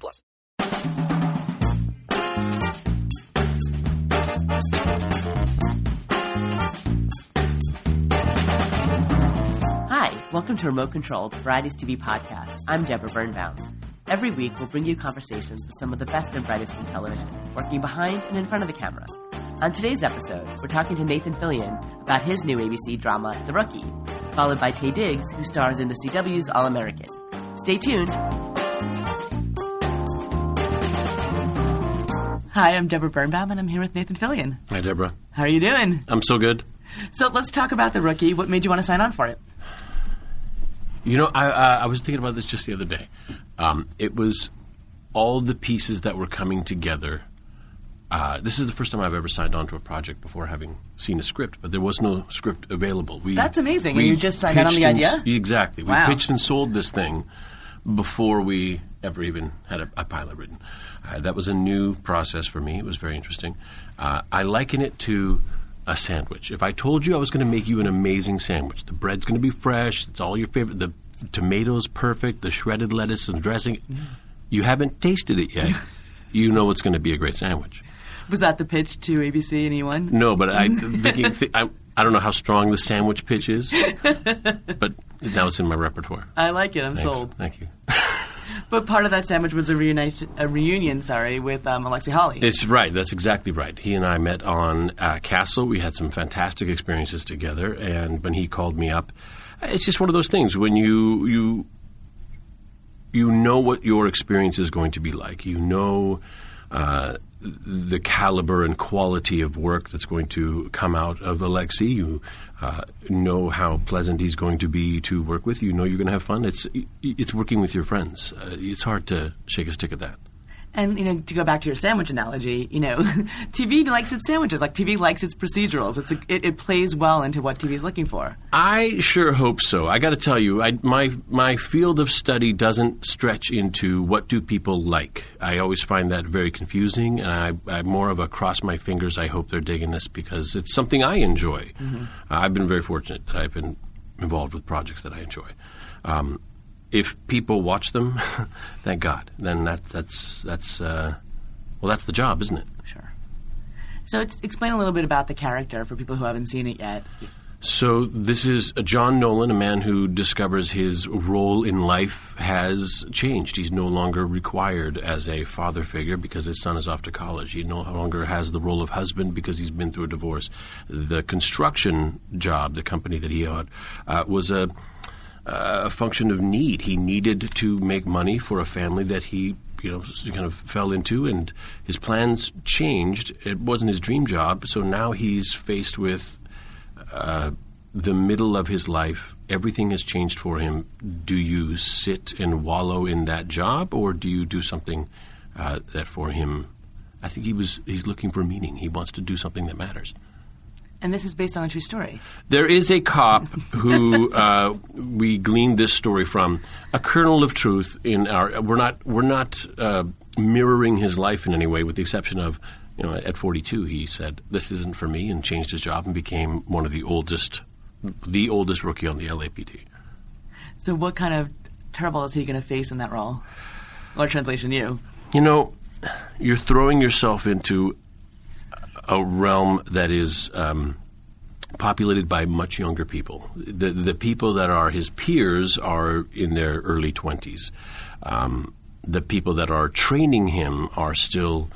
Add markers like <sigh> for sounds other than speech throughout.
plus. Hi, welcome to Remote Controlled, Variety's TV podcast. I'm Debra Birnbaum. Every week, we'll bring you conversations with some of the best and brightest in television, working behind and in front of the camera. On today's episode, we're talking to Nathan Fillion about his new ABC drama, The Rookie, followed by Taye Diggs, who stars in the CW's All American. Stay tuned. Hi, I'm Debra Birnbaum, and I'm here with Nathan Fillion. Hi, Debra. How are you doing? I'm so good. So let's talk about The Rookie. What made you want to sign on for it? You know, I, uh, I was thinking about this just the other day. Um, it was all the pieces that were coming together. Uh, this is the first time I've ever signed on to a project before having seen a script, but there was no script available. We, That's amazing. we You just signed on the idea? s- exactly. We Wow. pitched and sold this thing before we ever even had a, a pilot written. Uh, that was a new process for me. It was very interesting. Uh, I liken it to a sandwich. If I told you I was going to make you an amazing sandwich, the bread's going to be fresh, it's all your favorite, the tomatoes perfect, the shredded lettuce and dressing, you haven't tasted it yet. <laughs> you know it's going to be a great sandwich. Was that the pitch to ABC Anyone? No, but I <laughs> thinking th- I, I don't know how strong the sandwich pitch is, <laughs> but now it's in my repertoire. I like it. I'm Thanks. sold. Thank you. <laughs> But part of that sandwich was a reunion, a reunion, sorry, with um, Alexi Hawley. It's right. That's exactly right. He and I met on uh, Castle. We had some fantastic experiences together, and when he called me up, it's just one of those things when you you you know what your experience is going to be like. You know uh, the caliber and quality of work that's going to come out of Alexi. You uh, know how pleasant he's going to be to work with. You know you're going to have fun. It's it's working with your friends. Uh, it's hard to shake a stick at that. And, you know, to go back to your sandwich analogy, you know, <laughs> TV likes its sandwiches. Like, TV likes its procedurals. It's a, it, it plays well into what TV is looking for. I sure hope so. I got to tell you, I, my my field of study doesn't stretch into what do people like. I always find that very confusing, and I, I'm more of a cross my fingers. I hope they're digging this because it's something I enjoy. Uh, I've been very fortunate that I've been involved with projects that I enjoy. Um, if people watch them, <laughs> thank God. Then that that's that's uh, well, that's the job, isn't it? Sure. So, it's, explain a little bit about the character for people who haven't seen it yet. So this is John Nolan, a man who discovers his role in life has changed. He's no longer required as a father figure because his son is off to college. He no longer has the role of husband because he's been through a divorce. The construction job, the company that he had, uh, was a a function of need. He needed to make money for a family that he, you know, kind of fell into, and his plans changed. It wasn't his dream job, so now he's faced with uh, the middle of his life. Everything has changed for him. Do you sit and wallow in that job, or do you do something uh, that for him? I think he was. He's looking for meaning. He wants to do something that matters. And this is based on a true story. There is a cop who <laughs> uh, we gleaned this story from, a kernel of truth in our. We're not we're not uh, mirroring his life in any way, with the exception of, you know, at 42 he said this isn't for me and changed his job and became one of the oldest, the oldest rookie on the LAPD. So, what kind of trouble is he going to face in that role? Or translation, you. You know, you're throwing yourself into a realm that is um, populated by much younger people. The, the people that are his peers are in their early 20s. Um, the people that are training him are still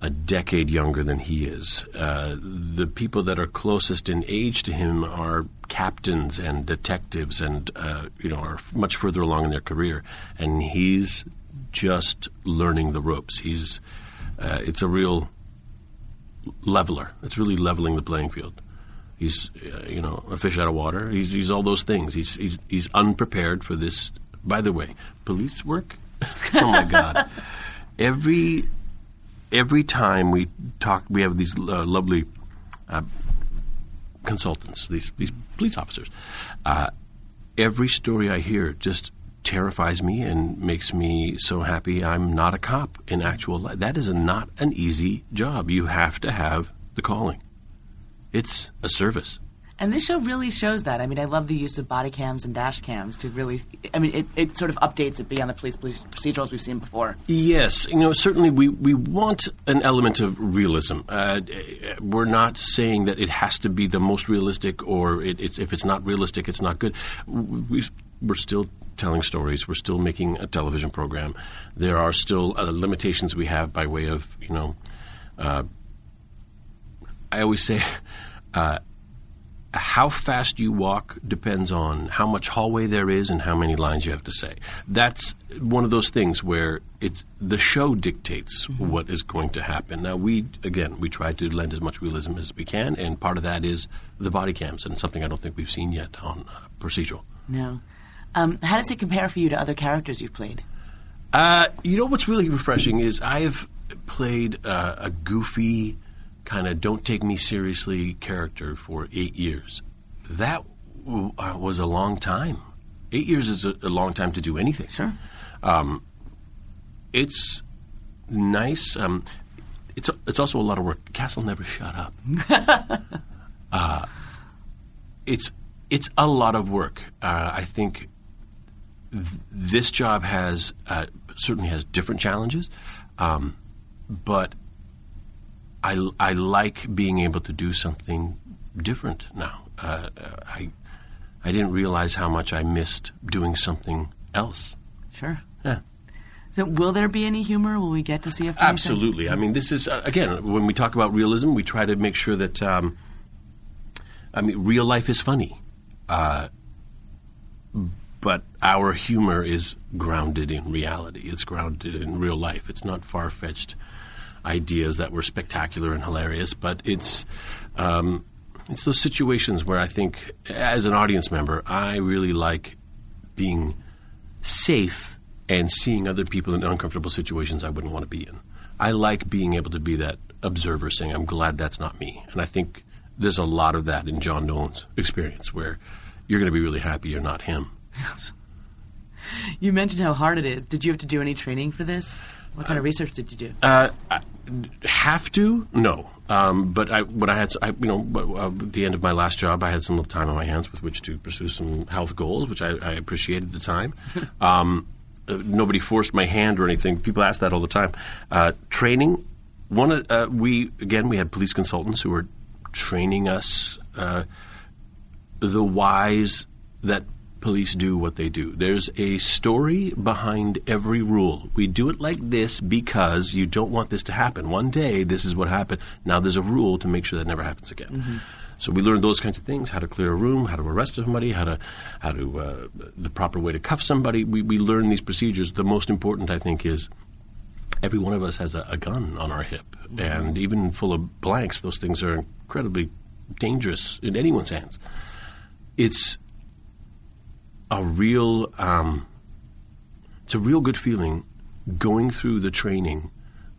a decade younger than he is. Uh, the people that are closest in age to him are captains and detectives, and uh, you know are much further along in their career, and he's just learning the ropes. He's uh, it's a real leveler. It's really leveling the playing field. He's uh, you know a fish out of water. He's, he's all those things. He's he's he's unprepared for this. By the way, police work. <laughs> oh my God. every every time we talk, we have these uh, lovely uh, consultants, these these police officers. Uh, every story I hear just terrifies me and makes me so happy I'm not a cop in actual life. That is a, not an easy job. You have to have the calling. It's a service. And this show really shows that. I mean, I love the use of body cams and dash cams to really. I mean, it, it sort of updates it beyond the police police procedurals we've seen before. Yes, you know, certainly we, we want an element of realism. Uh, we're not saying that it has to be the most realistic, or it, it's, if it's not realistic, it's not good. We, we're still telling stories. We're still making a television program. There are still uh, limitations we have by way of, you know, uh, I always say. <laughs> Uh, how fast you walk depends on how much hallway there is and how many lines you have to say. That's one of those things where it's the show dictates mm-hmm. what is going to happen. Now we again we try to lend as much realism as we can, and part of that is the body cams, and something I don't think we've seen yet on uh, procedural. No. Um, how does it compare for you to other characters you've played? Uh, you know what's really refreshing is I've played uh, a goofy kind of don't take me seriously character for eight years. That w- uh, was a long time. Eight years is a, a long time to do anything. Sure. Um, it's nice. Um, it's a, it's also a lot of work. Castle never shut up. <laughs> uh, it's it's a lot of work. Uh, I think th- this job has uh, certainly has different challenges, um, but I, I like being able to do something different now. Uh, I I didn't realize how much I missed doing something else. Sure. Yeah. So will there be any humor? Will we get to see a Absolutely. I mean, this is uh, again when we talk about realism, we try to make sure that um, I mean, real life is funny, uh, but our humor is grounded in reality. It's grounded in real life. It's not far fetched ideas that were spectacular and hilarious, but it's um, it's those situations where I think, as an audience member, I really like being safe and seeing other people in uncomfortable situations I wouldn't want to be in. I like being able to be that observer, saying, "I'm glad that's not me," and I think there's a lot of that in John Nolan's experience, where you're going to be really happy you're not him. <laughs> you mentioned how hard it is. Did you have to do any training for this? What kind of research did you do? Uh, have to? No. Um, but I, when I had, I, you know, uh, at the end of my last job, I had some time on my hands with which to pursue some health goals, which I, I appreciated at the time. <laughs> um, uh, nobody forced my hand or anything. People ask that all the time. Uh, training. One, uh, we again, we had police consultants who were training us uh, the whys that police do what they do. There's a story behind every rule. We do it like this because you don't want this to happen. One day, this is what happened. Now there's a rule to make sure that never happens again. Mm-hmm. So we learn those kinds of things: how to clear a room, how to arrest somebody, how to how to uh, the proper way to cuff somebody. We we learn these procedures. The most important, I think, is every one of us has a, a gun on our hip, mm-hmm. and even full of blanks, those things are incredibly dangerous in anyone's hands. It's a real um, it's a real good feeling going through the training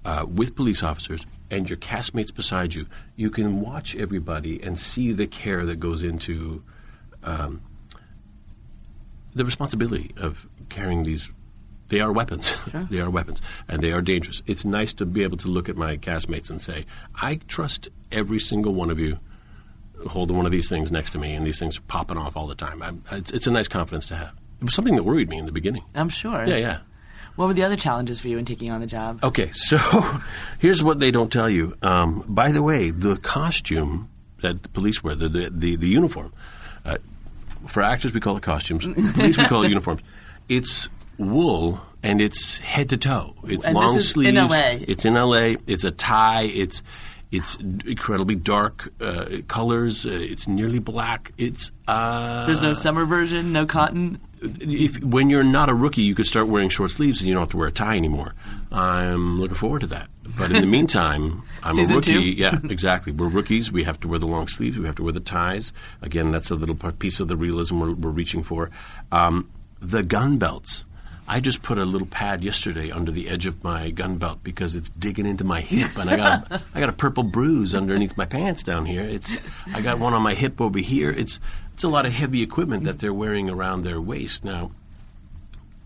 uh, with police officers and your castmates beside you. You can watch everybody and see the care that goes into um, the responsibility of carrying these. They are weapons. <laughs> Sure. they are weapons, and they are dangerous. It's nice to be able to look at my castmates and say, "I trust every single one of you holding one of these things next to me, and these things are popping off all the time. It's, it's, a nice confidence to have. It was something that worried me in the beginning. I'm sure. Yeah, yeah. What were the other challenges for you in taking on the job? Okay, <laughs> so here's what they don't tell you. Um, by the way, the costume that the police wear, the the, the, the uniform, uh, for actors we call it costumes. <laughs> police we call it uniforms. It's wool and it's head to toe. It's and long sleeves. In LA. It's in LA. It's a tie. It's it's incredibly dark uh, colors. Uh, it's nearly black. It's uh, there's no summer version, no cotton. If when you're not a rookie, you could start wearing short sleeves and you don't have to wear a tie anymore. I'm looking forward to that. But in the meantime, <laughs> I'm a rookie. Yeah, <laughs> exactly. We're rookies. We have to wear the long sleeves. We have to wear the ties. Again, that's a little piece of the realism we're, we're reaching for. Um, the gun belts. I just put a little pad yesterday under the edge of my gun belt because it's digging into my hip, and I got a, <laughs> I got a purple bruise underneath my pants down here. It's I got one on my hip over here. It's it's a lot of heavy equipment that they're wearing around their waist now.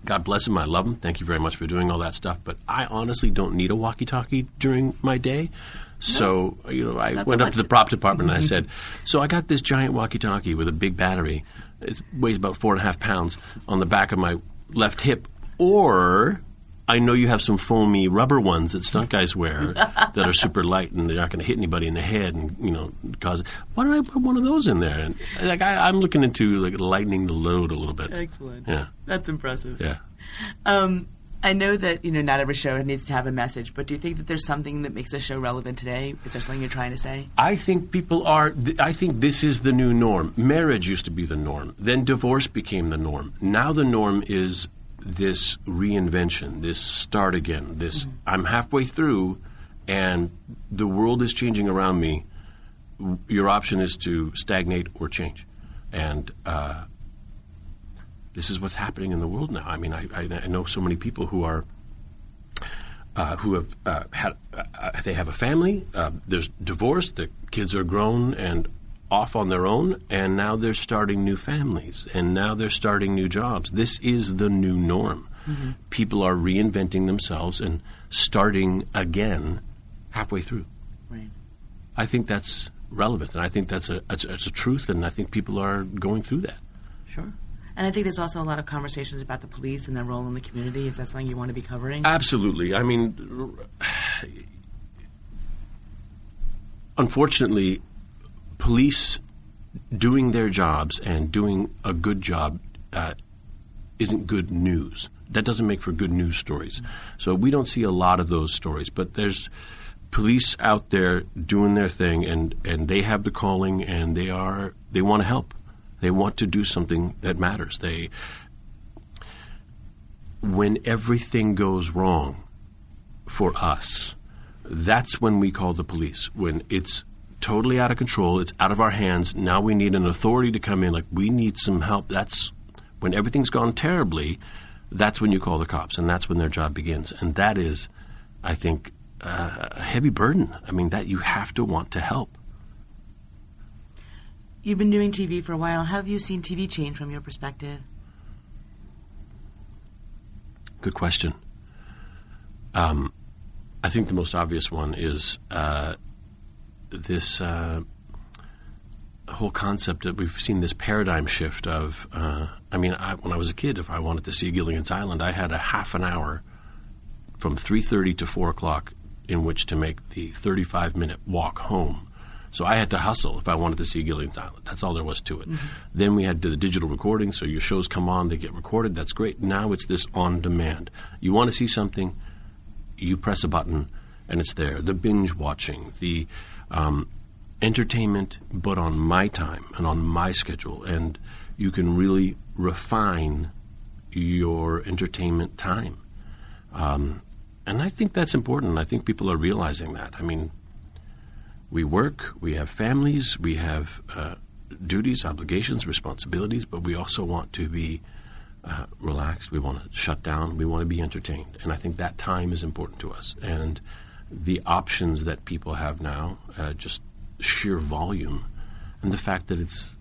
God bless them. I love them. Thank you very much for doing all that stuff. But I honestly don't need a walkie-talkie during my day. So you know, I went up to the prop department and I <laughs> said, "So I got this giant walkie-talkie with a big battery. It weighs about four and a half pounds on the back of my left hip, or." I know you have some foamy rubber ones that stunt guys wear <laughs> that are super light and they're not going to hit anybody in the head and you know cause. Why don't I put one of those in there? And like I, I'm looking into like lightening the load a little bit. Excellent. Yeah, That's impressive. yeah. Um, I know that you know not every show needs to have a message, but do you think that there's something that makes a show relevant today? Is there something you're trying to say? I think people are. Th- I think this is the new norm. Marriage used to be the norm. Then divorce became the norm. Now the norm is this reinvention, this start again. This I'm halfway through, and the world is changing around me. Your option is to stagnate or change, and uh, this is what's happening in the world now. I mean, I, I, I know so many people who are uh, who have uh, had uh, they have a family. Uh, there's divorce. The kids are grown and off on their own, and now they're starting new families, and now they're starting new jobs. This is the new norm. Mm-hmm. People are reinventing themselves and starting again halfway through. Right. I think that's relevant, and I think that's a it's, it's a truth, and I think people are going through that. Sure. And I think there's also a lot of conversations about the police and their role in the community. Is that something you want to be covering? Absolutely. I mean, <sighs> unfortunately, police doing their jobs and doing a good job uh, isn't good news. That doesn't make for good news stories. So we don't see a lot of those stories. But there's police out there doing their thing, and, and they have the calling, and they are they want to help. They want to do something that matters. They when everything goes wrong for us, that's when we call the police. When it's totally out of control, it's out of our hands. Now we need an authority to come in. Like we need some help. That's when everything's gone terribly. That's when you call the cops, and that's when their job begins. And that is, I think, uh, a heavy burden. I mean, that you have to want to help. You've been doing TV for a while. How have you seen TV change from your perspective? Good question. Um, I think the most obvious one is uh, this uh, whole concept that we've seen this paradigm shift of. Uh, I mean, I, when I was a kid, if I wanted to see Gilligan's Island, I had a half an hour from three thirty to four o'clock in which to make the thirty-five minute walk home. So I had to hustle if I wanted to see Gilligan's Island. That's all there was to it. Then we had the digital recording, so your shows come on, they get recorded. That's great. Now it's this on demand. You want to see something, you press a button, and it's there. The binge watching, the um, entertainment, but on my time and on my schedule, and you can really refine your entertainment time. Um, and I think that's important. I think people are realizing that. I mean, we work, we have families, we have uh, duties, obligations, responsibilities, but we also want to be uh, relaxed. We want to shut down. We want to be entertained. And I think that time is important to us. And the options that people have now, uh, just sheer volume, and the fact that it's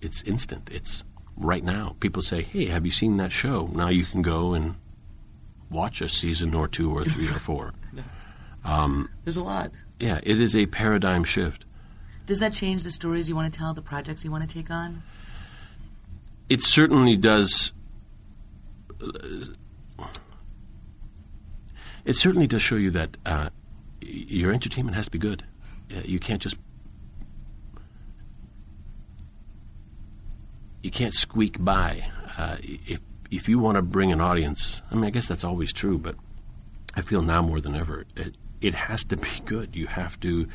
it's instant. It's right now. People say, "Hey, have you seen that show?" Now you can go and watch a season or two or three or four. <laughs> There's a lot. Yeah, it is a paradigm shift. Does that change the stories you want to tell, the projects you want to take on? It certainly does. It certainly does show you that uh, y- your entertainment has to be good. You can't just. You can't squeak by. Uh, if if you want to bring an audience, I mean, I guess that's always true, but I feel now more than ever, it, it has to be good. You have to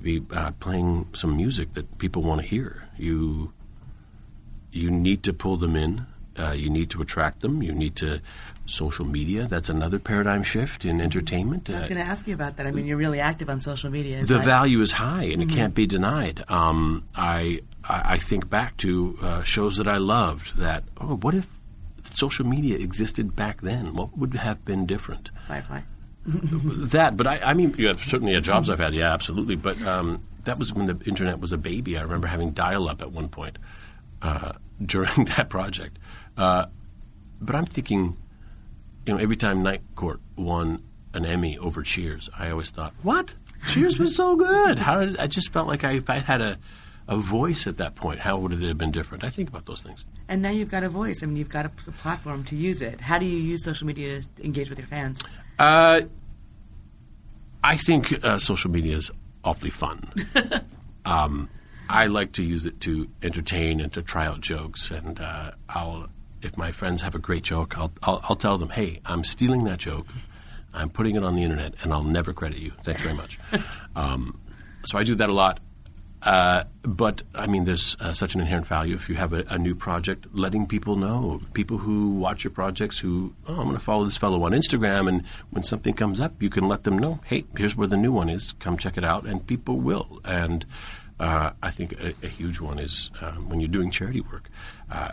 be uh, playing some music that people want to hear. You you need to pull them in. Uh, you need to attract them. You need to social media. That's another paradigm shift in entertainment. I was Uh, going to ask you about that. I mean, you're really active on social media. The value is high and it can't be denied. Um, I, I think back to uh, shows that I loved. That oh, what if social media existed back then, what would have been different? Firefly. <laughs> that, but I, I mean, yeah, certainly at jobs I've had, yeah, absolutely. But um, that was when the internet was a baby. I remember having dial-up at one point uh, <laughs> during that project. Uh, but I'm thinking, you know, every time Night Court won an Emmy over Cheers, I always thought, what? Cheers was so good. How did I just felt like I, if I had a a voice at that point, how would it have been different? I think about those things. And now you've got a voice. I mean, you've got a, a platform to use it. How do you use social media to engage with your fans? Uh, I think uh, social media is awfully fun. <laughs> um, I like to use it to entertain and to try out jokes. And uh, I'll, if my friends have a great joke, I'll, I'll, I'll tell them, "Hey, I'm stealing that joke. I'm putting it on the internet, and I'll never credit you. Thanks very much." <laughs> um, so I do that a lot. Uh, but I mean, there's uh, such an inherent value if you have a, a, new project, letting people know, people who watch your projects, who oh, I'm going to follow this fellow on Instagram, and when something comes up, you can let them know, hey, here's where the new one is. Come check it out, and people will. And uh, I think a, a, huge one is um, when you're doing charity work, uh,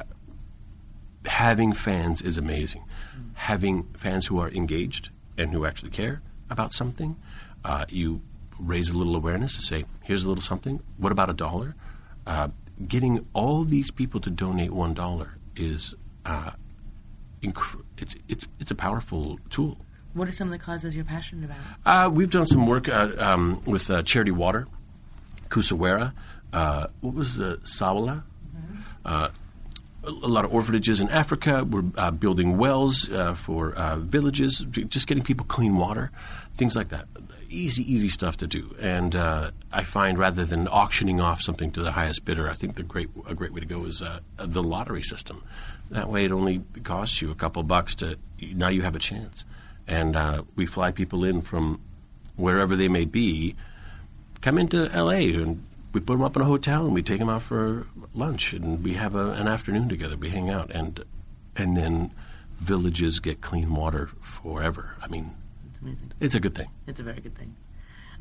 having fans is amazing. Mm. Having fans who are engaged and who actually care about something, uh, you raise a little awareness to say, here's a little something. What about a dollar? Uh, getting all these people to donate one dollar is uh, inc- it's it's it's a powerful tool. What are some of the causes you're passionate about? Uh, we've done some work uh, um, with uh, Charity Water, Kusawera. Uh, what was the Sawala? Mm-hmm. A lot of orphanages in Africa. We're building wells for villages, just getting people clean water, things like that easy, easy stuff to do. And uh, I find rather than auctioning off something to the highest bidder, I think the great a great way to go is uh, the lottery system. That way, it only costs you a couple bucks to now you have a chance. And uh, we fly people in from wherever they may be, come into L.A. and we put them up in a hotel and we take them out for lunch and we have a, an afternoon together. We hang out and and then villages get clean water forever. I mean, it's amazing. It's a good thing. It's a very good thing.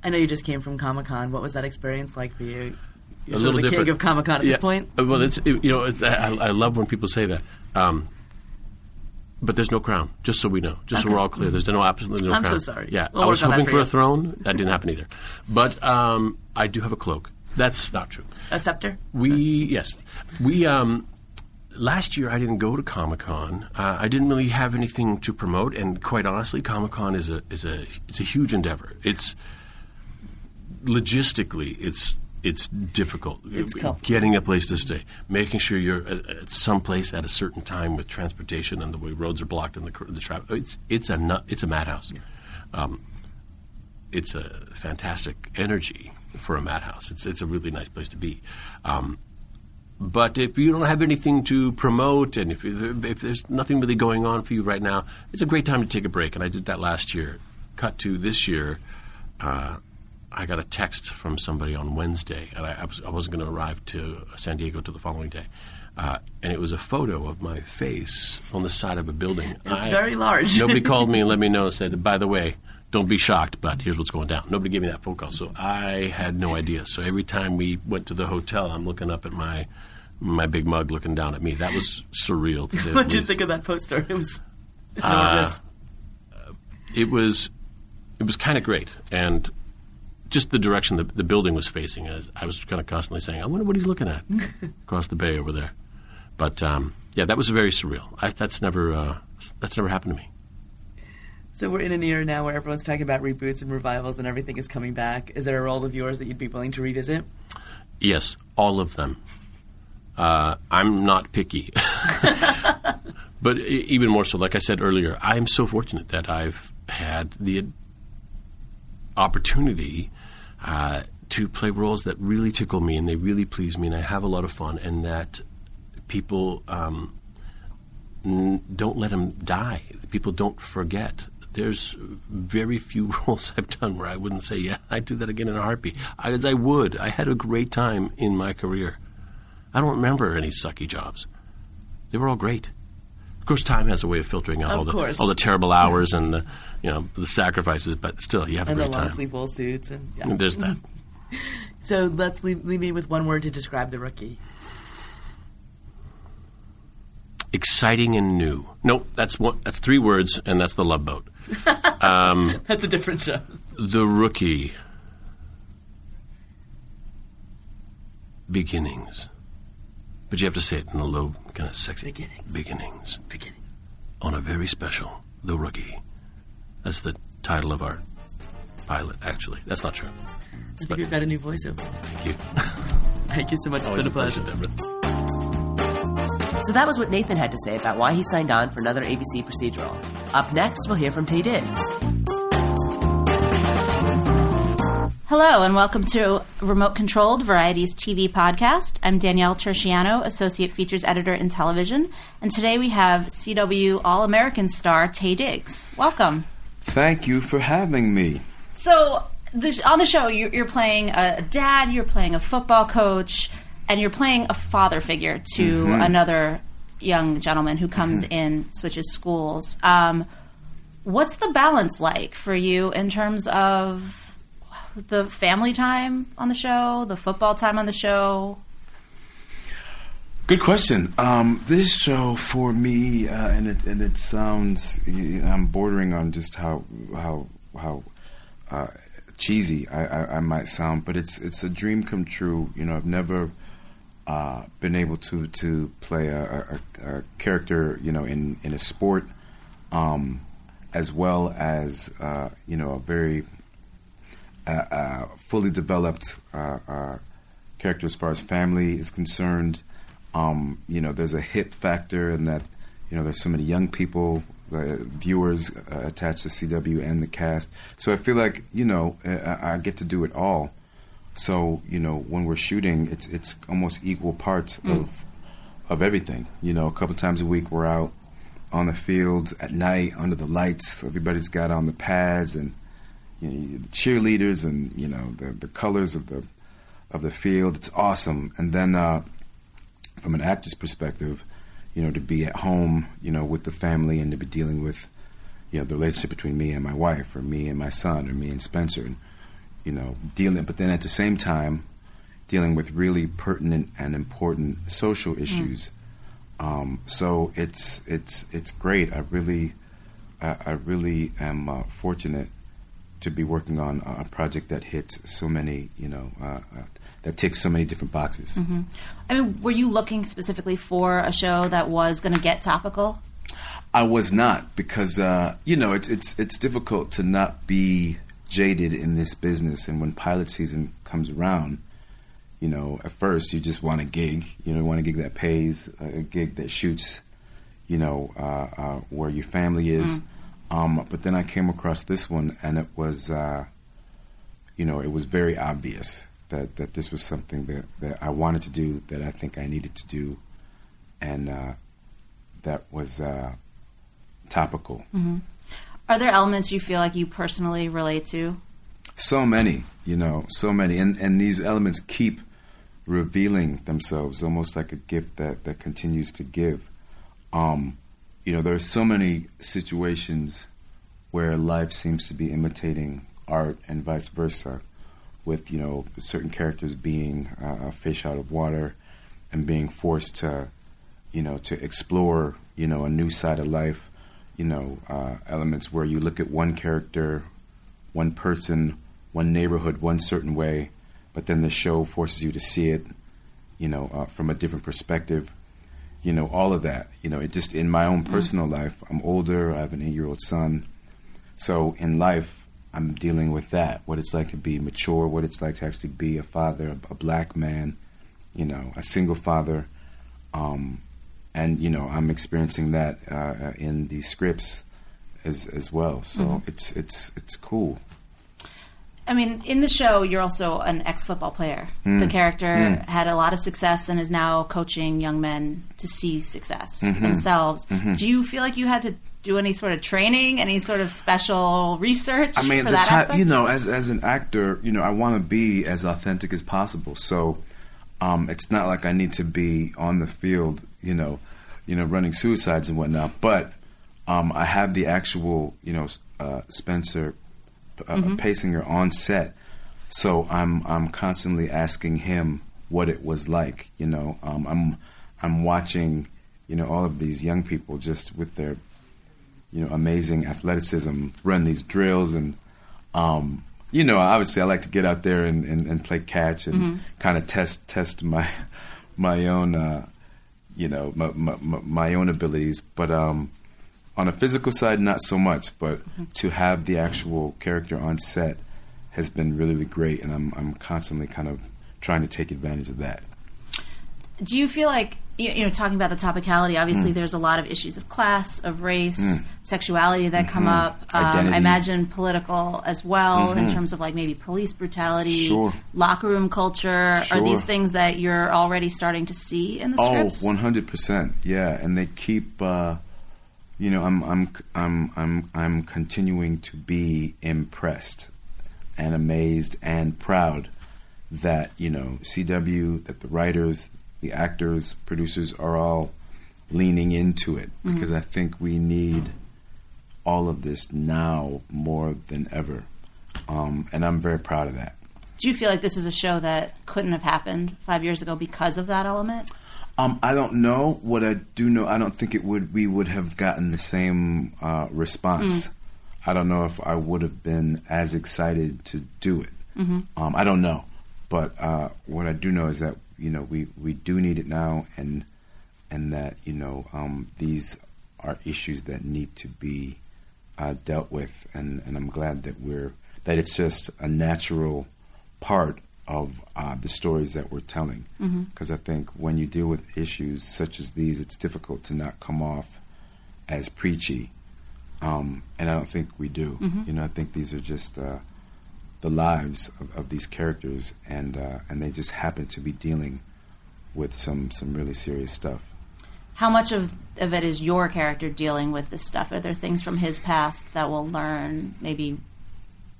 I know you just came from Comic Con. What was that experience like for you? You're a sort little of the different. king of Comic Con at yeah. this point. Well, it's it, you know it's, I, I love when people say that. Um, but there's no crown, just so we know, just so we're all clear. There's no absolutely no crown. I'm so sorry. Yeah, We'll I was work on that hoping for for, you. a throne. That didn't happen either. But um, I do have a cloak. That's not true. A scepter. We yes, we um, last year I didn't go to Comic Con. Uh, I didn't really have anything to promote, and quite honestly, Comic Con is a is a it's a huge endeavor. It's logistically it's it's difficult. It's getting a place to stay, making sure you're at, at some place at a certain time with transportation and the way roads are blocked and the the traffic. It's it's a nut, it's a madhouse. Um, it's a fantastic energy for a madhouse. It's it's a really nice place to be. Um, but if you don't have anything to promote, and if if there's nothing really going on for you right now, it's a great time to take a break. And I did that last year. Cut to this year, uh, I got a text from somebody on Wednesday, and I, I, was, I wasn't going to arrive to San Diego till the following day. Uh, and it was a photo of my face on the side of a building. It's I- very large. nobody <laughs> called me and let me know said, by the way, don't be shocked, but here's what's going down. Nobody gave me that phone call, so I had no idea. So every time we went to the hotel, I'm looking up at my my big mug looking down at me. That was surreal. To say the What did you think of that poster? It was Uh, enormous. it was it was kind of great and just the direction the, the building was facing as I was kind of constantly saying I wonder what he's looking at <laughs> across the bay over there but um, yeah that was very surreal I, that's never uh, that's never happened to me so we're in an era now where everyone's talking about reboots and revivals, and everything is coming back. Is there a role of yours that you'd be willing to revisit? yes all of them uh, I'm not picky <laughs> but even more so like I said earlier I'm so fortunate that I've had the opportunity uh, to play roles that really tickle me and they really please me and I have a lot of fun and that people um, n- don't let them die. People don't forget. There's very few <laughs> roles I've done where I wouldn't say, yeah, I'd do that again in a heartbeat. As I would. I had a great time in my career. I don't remember any sucky jobs. They were all great. Of course, time has a way of filtering out Of all the course. all the terrible hours and the, you know the sacrifices, but still, you have a And a the great long time. sleeve wool suits, and yeah. And There's that. <laughs> So let's leave, leave me with one word to describe the rookie. exciting and new. Nope, that's one. That's three words, and that's the Love Boat. <laughs> Um, That's a different show. The Rookie. Beginnings. But you have to say it in a low, kind of sexy. Beginnings. Beginnings. Beginnings. On a very special The Rookie. That's the title of our pilot, actually. That's not true. I think we've got a new voiceover. Thank you. <laughs> Thank you so much. It's Always been a pleasure. Debra. So that was what Nathan had to say about why he signed on for another ABC procedural. Up next, we'll hear from Taye Diggs. Hello, and welcome to Remote Controlled Variety's TV podcast. I'm Danielle Turchiano, Associate Features Editor in Television, and today we have CW All American star Taye Diggs. Welcome. Thank you for having me. So, this, on the show, you're, you're playing a dad, you're playing a football coach, and you're playing a father figure to mm-hmm. another young gentleman who comes in, switches schools. Um, what's the balance like for you in terms of the family time on the show, the football time on the show? Good question. Um, this show for me, uh, and it and it sounds, I'm bordering on just how how how uh, cheesy I, I, I might sound, but it's it's a dream come true. You know, I've never uh, been able to to play a, a, a character, you know, in in a sport, um, as well as uh, you know a very uh, uh, fully developed uh, uh, character as far as family is concerned. Um, you know, there's a hip factor in that, you know, there's so many young people, viewers attached to CW and the cast. So I feel like, you know, I, I get to do it all. So, you know, when we're shooting, it's it's almost equal parts of of everything. You know, a couple times a week we're out on the field at night under the lights. Everybody's got on the pads and you know, the cheerleaders and you know the the colors of the of the field. It's awesome. And then uh, from an actor's perspective, you know, to be at home, you know, with the family and to be dealing with, you know, the relationship between me and my wife, or me and my son, or me and Spencer, and you know, dealing. But then at the same time, dealing with really pertinent and important social issues. Um, so it's it's it's great. I really, I, I really am uh, fortunate to be working on a project that hits so many, you know, uh, uh, that ticks so many different boxes. Mm-hmm. I mean, were you looking specifically for a show that was going to get topical? I was not because uh, you know it's it's it's difficult to not be jaded in this business, and when pilot season comes around, you know, at first you just want a gig, you know, you want a gig that pays, a gig that shoots, you know, uh, uh, where your family is. Um, but then I came across this one, and it was, uh, you know, it was very obvious that, that this was something that, that I wanted to do, that I think I needed to do, and uh, that was uh, topical. Are there elements you feel like you personally relate to? So many, you know, so many, and and these elements keep revealing themselves, almost like a gift that that continues to give. Um, you know, there are so many situations where life seems to be imitating art, and vice versa, with you know certain characters being uh, a fish out of water, and being forced to, you know, to explore, you know, a new side of life. You know, uh, elements where you look at one character one person, one neighborhood, one certain way, but then the show forces you to see it, you know, uh, from a different perspective. You know, all of that. You know, it just in my own personal life, I'm older. I have an eight-year-old son, so in life, I'm dealing with that. What it's like to be mature. What it's like to actually be a father, a, a black man. You know, a single father. Um, and you know, I'm experiencing that uh, in these scripts as as well. So mm-hmm. it's it's it's cool. I mean, in the show, you're also an ex football player. Mm. The character mm. had a lot of success and is now coaching young men to see success mm-hmm. themselves. Mm-hmm. Do you feel like you had to do any sort of training, any sort of special research I mean, for the time, you know, as as an actor, you know, I want to be as authentic as possible. So, um, it's not like I need to be on the field, you know, you know, running suicides and whatnot. But um, I have the actual, you know, uh, Spencer uh, Paysinger on set, so I'm I'm constantly asking him what it was like. You know, um, I'm I'm watching you know, all of these young people just with their, you know, amazing athleticism run these drills and, um, you know, obviously I like to get out there and, and, and play catch and kind of test test my <laughs> my own, uh, you know, my, my, my own abilities. But um, on a physical side, not so much. But to have the actual character on set has been really, really great, and I'm I'm constantly kind of trying to take advantage of that. Do you feel like you, you know talking about the topicality? Obviously, Hmm. there's a lot of issues of class, of race, sexuality that come up. Um, Mm-hmm. I imagine political as well in terms of like maybe police brutality, Sure. locker room culture. Are these things that you're already starting to see in the Oh, scripts? one hundred percent. Yeah, and they keep. Uh, you know, I'm I'm I'm I'm I'm continuing to be impressed and amazed and proud that you know CW, that the writers, the actors, producers are all leaning into it because I think we need all of this now more than ever, um, and I'm very proud of that. Do you feel like this is a show that couldn't have happened five years ago because of that element? Um, I don't know. What I do know, I don't think it would. We would have gotten the same uh, response. I don't know if I would have been as excited to do it. Um, I don't know, but uh, what I do know is that you know we, we do need it now, and and that you know um, these are issues that need to be uh, dealt with, and, and I'm glad that we're that it's just a natural part of uh, the stories that we're telling. Because I think when you deal with issues such as these, it's difficult to not come off as preachy, um, and I don't think we do. You know, I think these are just uh, the lives of, of these characters, and uh, and they just happen to be dealing with some some really serious stuff. How much of, of it is your character dealing with this stuff? Are there things from his past that we'll learn maybe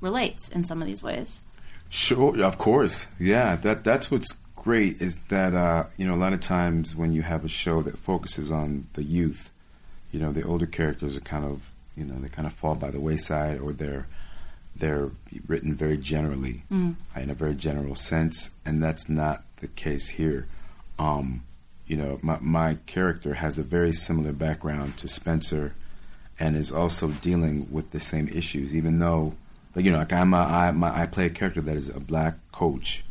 relates in some of these ways? Sure, of course, yeah. That that's what's great is that uh, you know a lot of times when you have a show that focuses on the youth, you know the older characters are kind of you know they kind of fall by the wayside or they're they're written very generally in a very general sense, and that's not the case here. Um, you know, my my character has a very similar background to Spencer, and is also dealing with the same issues, even though like you know, like I'm a, I, my, I play a character that is a black coach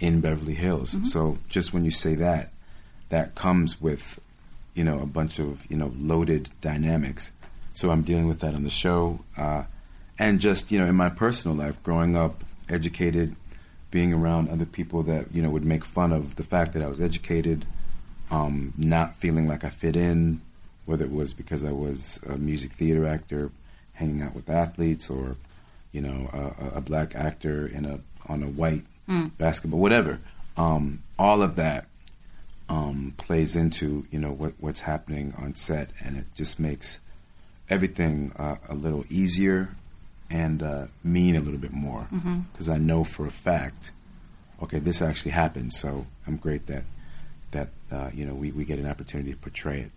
in Beverly Hills. So just when you say that, that comes with, you know, a bunch of you know loaded dynamics. So I'm dealing with that on the show, uh, and just you know in my personal life, growing up educated, being around other people that you know would make fun of the fact that I was educated, um, not feeling like I fit in, whether it was because I was a music theater actor, hanging out with athletes, or you know, a, a black actor in a on a white basketball, whatever. Um, all of that um, plays into you know what what's happening on set, and it just makes everything uh, a little easier and uh, mean a little bit more because I know for a fact, okay, this actually happened. So I'm great that that uh, you know we, we get an opportunity to portray it.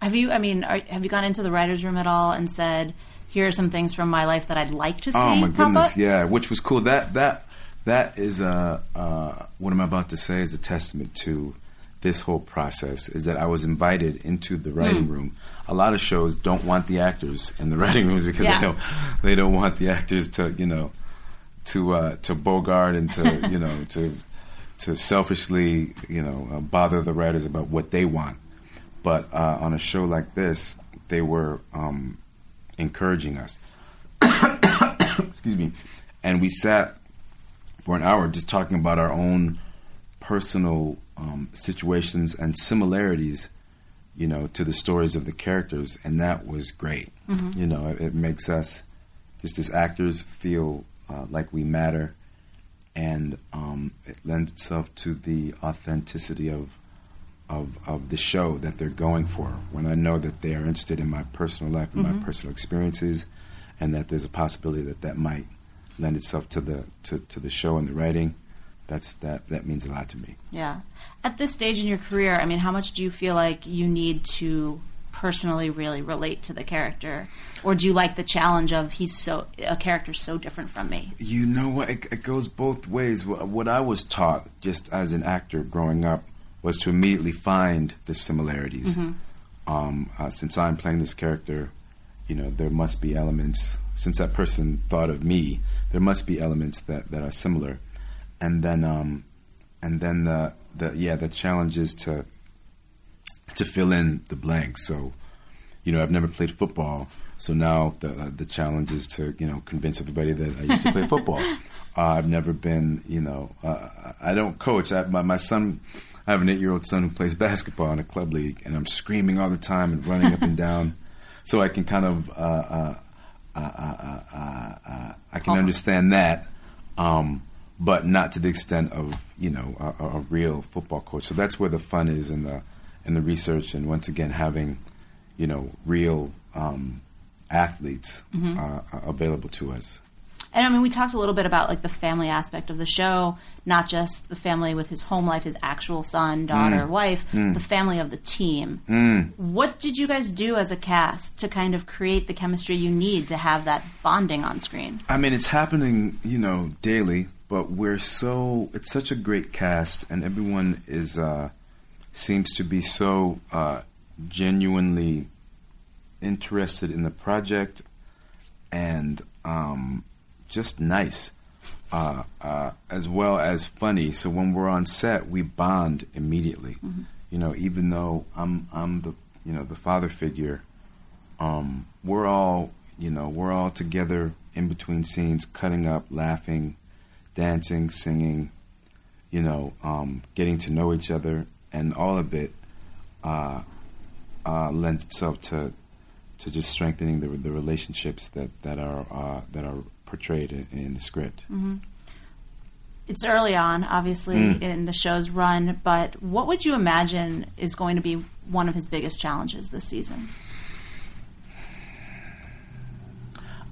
Have you? I mean, are, have you gone into the writers' room at all and said, "Here are some things from my life that I'd like to see"? Oh my goodness, up? yeah, which was cool. That that that is uh, uh, what I'm about to say is a testament to this whole process. Is that I was invited into the writing room. A lot of shows don't want the actors in the <laughs> writing rooms because Yeah. they don't they don't want the actors to you know to uh, to bogart and to <laughs> you know to to selfishly you know uh, bother the writers about what they want. But uh, on a show like this, they were um, encouraging us. <coughs> Excuse me, and we sat for an hour just talking about our own personal um, situations and similarities, you know, to the stories of the characters, and that was great. You know, it, it makes us just as actors feel uh, like we matter, and um, it lends itself to the authenticity of of of the show that they're going for. When I know that they are interested in my personal life and my personal experiences, and that there's a possibility that that might lend itself to the to, to the show and the writing, that's that that means a lot to me. Yeah. At this stage in your career, I mean, how much do you feel like you need to personally really relate to the character, or do you like the challenge of he's so a character so different from me? You know what? It, it goes both ways. What I was taught, just as an actor growing up, was to immediately find the similarities. Um, uh, since I'm playing this character, you know, there must be elements. Since that person thought of me, there must be elements that, that are similar. And then, um, and then the the yeah, the challenge is to to fill in the blanks. So, you know, I've never played football, so now the uh, the challenge is to you know convince everybody that I used to play football. <laughs> Uh, I've never been, you know, uh, I don't coach. I, my my son, I have an eight year old son who plays basketball in a club league, and I'm screaming all the time and running up and down, <laughs> so I can kind of uh, uh, uh, uh, uh, uh, I can understand that. Um, but not to the extent of you know a, a real football coach. So that's where the fun is in the in the research, and once again having you know real um, athletes mm-hmm. uh, uh, available to us. And I mean, we talked a little bit about like the family aspect of the show, not just the family with his home life, his actual son, mm. daughter, wife, mm. the family of the team. Mm. What did you guys do as a cast to kind of create the chemistry you need to have that bonding on screen? I mean, it's happening, you know, daily, but we're so it's such a great cast, and everyone is uh, seems to be so uh, genuinely interested in the project and um, just nice, uh, uh, as well as funny. So when we're on set, we bond immediately. You know, even though I'm I'm the you know the father figure, um, we're all you know we're all together in between scenes, cutting up, laughing, dancing, singing, you know, um, getting to know each other, and all of it uh, uh, lends itself to to just strengthening the the relationships that that are uh, that are portrayed in, in the script. It's early on, obviously, in the show's run, but what would you imagine is going to be one of his biggest challenges this season?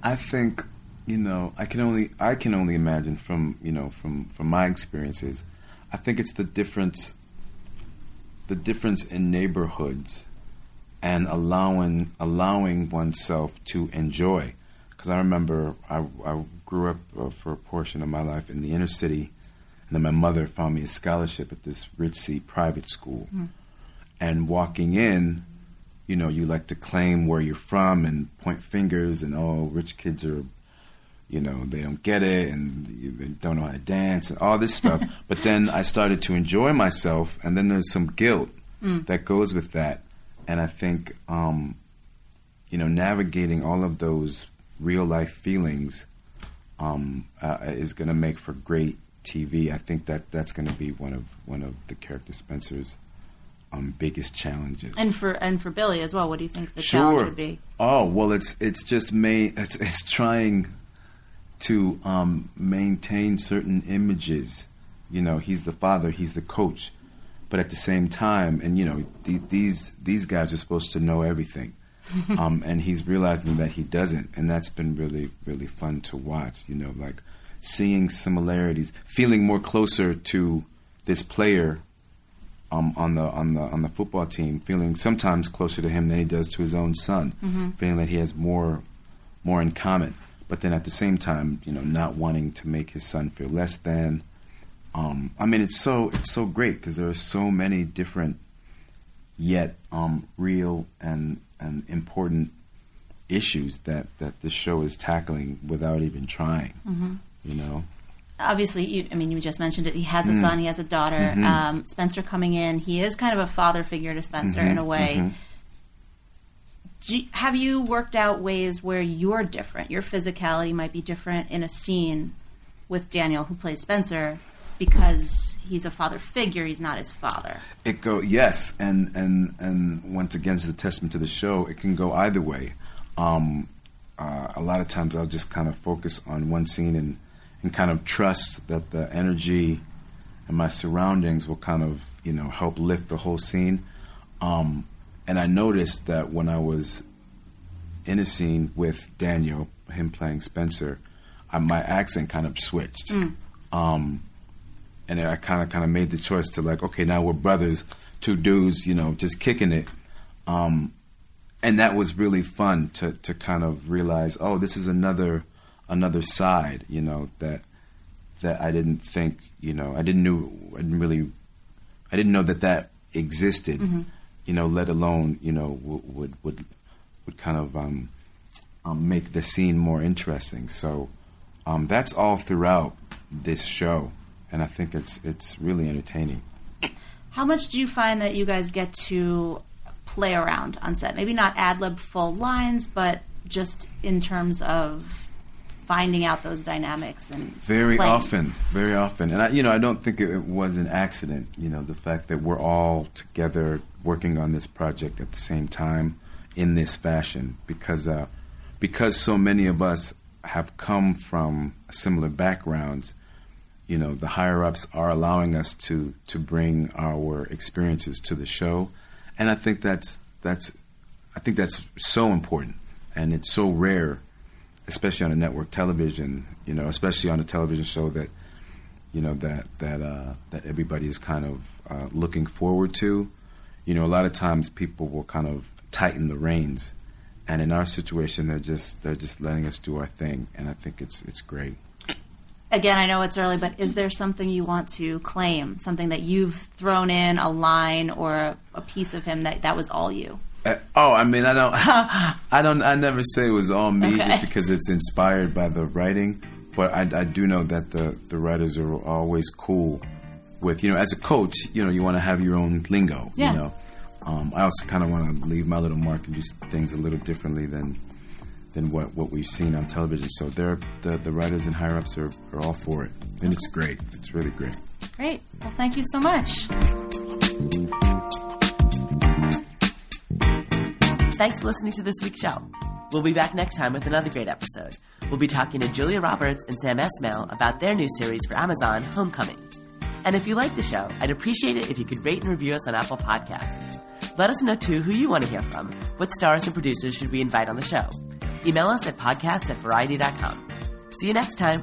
I think you know I can only I can only imagine from you know from from my experiences. I think it's the difference the difference in neighborhoods and allowing allowing oneself to enjoy. Because I remember I, I grew up uh, for a portion of my life in the inner city, and then my mother found me a scholarship at this ritzy private school. And walking in, you know, you like to claim where you're from and point fingers and oh, rich kids are, you know, they don't get it and they don't know how to dance and all this stuff. <laughs> but then I started to enjoy myself, and then there's some guilt that goes with that. And I think, um, you know, navigating all of those real life feelings um, uh, is going to make for great TV. I think that that's going to be one of one of the character Spencer's um, biggest challenges. And for and for Billy as well, what do you think the challenge would be? Oh well, it's it's just me. it's, it's trying to um, maintain certain images. You know, he's the father, he's the coach, but at the same time, and you know, th- these these guys are supposed to know everything, <laughs> um, and he's realizing that he doesn't, and that's been really really fun to watch. You know, like seeing similarities, feeling more closer to this player um, on the on the on the football team, feeling sometimes closer to him than he does to his own son, feeling that he has more more in common. But then at the same time, you know, not wanting to make his son feel less than. Um, I mean, it's so it's so great because there are so many different, yet um, real and and important issues that that this show is tackling without even trying. You know. Obviously, you, I mean, you just mentioned it. He has a son, he has a daughter. Mm-hmm. Um, Spencer coming in, he is kind of a father figure to Spencer Mm-hmm. in a way. Have you worked out ways where you're different? Your physicality might be different in a scene with Daniel, who plays Spencer, because he's a father figure. He's not his father. It go yes, and and and once again, it's a testament to the show. It can go either way. Um, uh, a lot of times, I'll just kind of focus on one scene and and kind of trust that the energy and my surroundings will kind of you know help lift the whole scene. Um, and I noticed that when I was in a scene with Daniel, him playing Spencer, I, my accent kind of switched. Um, and I kind of kind of made the choice to like, okay, now we're brothers, two dudes, you know, just kicking it. Um, and that was really fun to to kind of realize, oh, this is another another side, you know, that that I didn't think, you know, I didn't knew, I didn't really, I I didn't know that that existed. Mm-hmm. You know, let alone you know would would would, kind of um, um, make the scene more interesting. So um, that's all throughout this show, and I think it's it's really entertaining. How much do you find that you guys get to play around on set? Maybe not ad lib full lines, but just in terms of finding out those dynamics and Very playing. often, very often, and I, you know, I don't think it, it was an accident. You know, the fact that we're all together working on this project at the same time in this fashion, because uh, because so many of us have come from similar backgrounds. You know, the higher ups are allowing us to to bring our experiences to the show, and I think that's that's I think that's so important, and it's so rare especially on a network television, you know, especially on a television show that, you know, that that uh, that everybody is kind of uh, looking forward to. You know, a lot of times people will kind of tighten the reins, and in our situation, they're just they're just letting us do our thing, and I think it's it's great. Again, I know it's early, but is there something you want to claim? Something that you've thrown in, a line or a, piece of him that that was all you? Uh, oh, I mean, I don't, <laughs> I don't, I never say it was all me Okay. just because it's inspired by the writing. But I, I do know that the the writers are always cool with, you know, as a coach, you know, you want to have your own lingo. Yeah. You know, um, I also kind of want to leave my little mark and do things a little differently than than what, what we've seen on television. So they're the the writers and higher ups are, are all for it, and it's great. It's really great. Great. Well, thank you so much. Thanks for listening to this week's show. We'll be back next time with another great episode. We'll be talking to Julia Roberts and Sam Esmail about their new series for Amazon, Homecoming. And if you like the show, I'd appreciate it if you could rate and review us on Apple Podcasts. Let us know too who you want to hear from. What stars and producers should we invite on the show? Email us at podcast at variety.com. See you next time.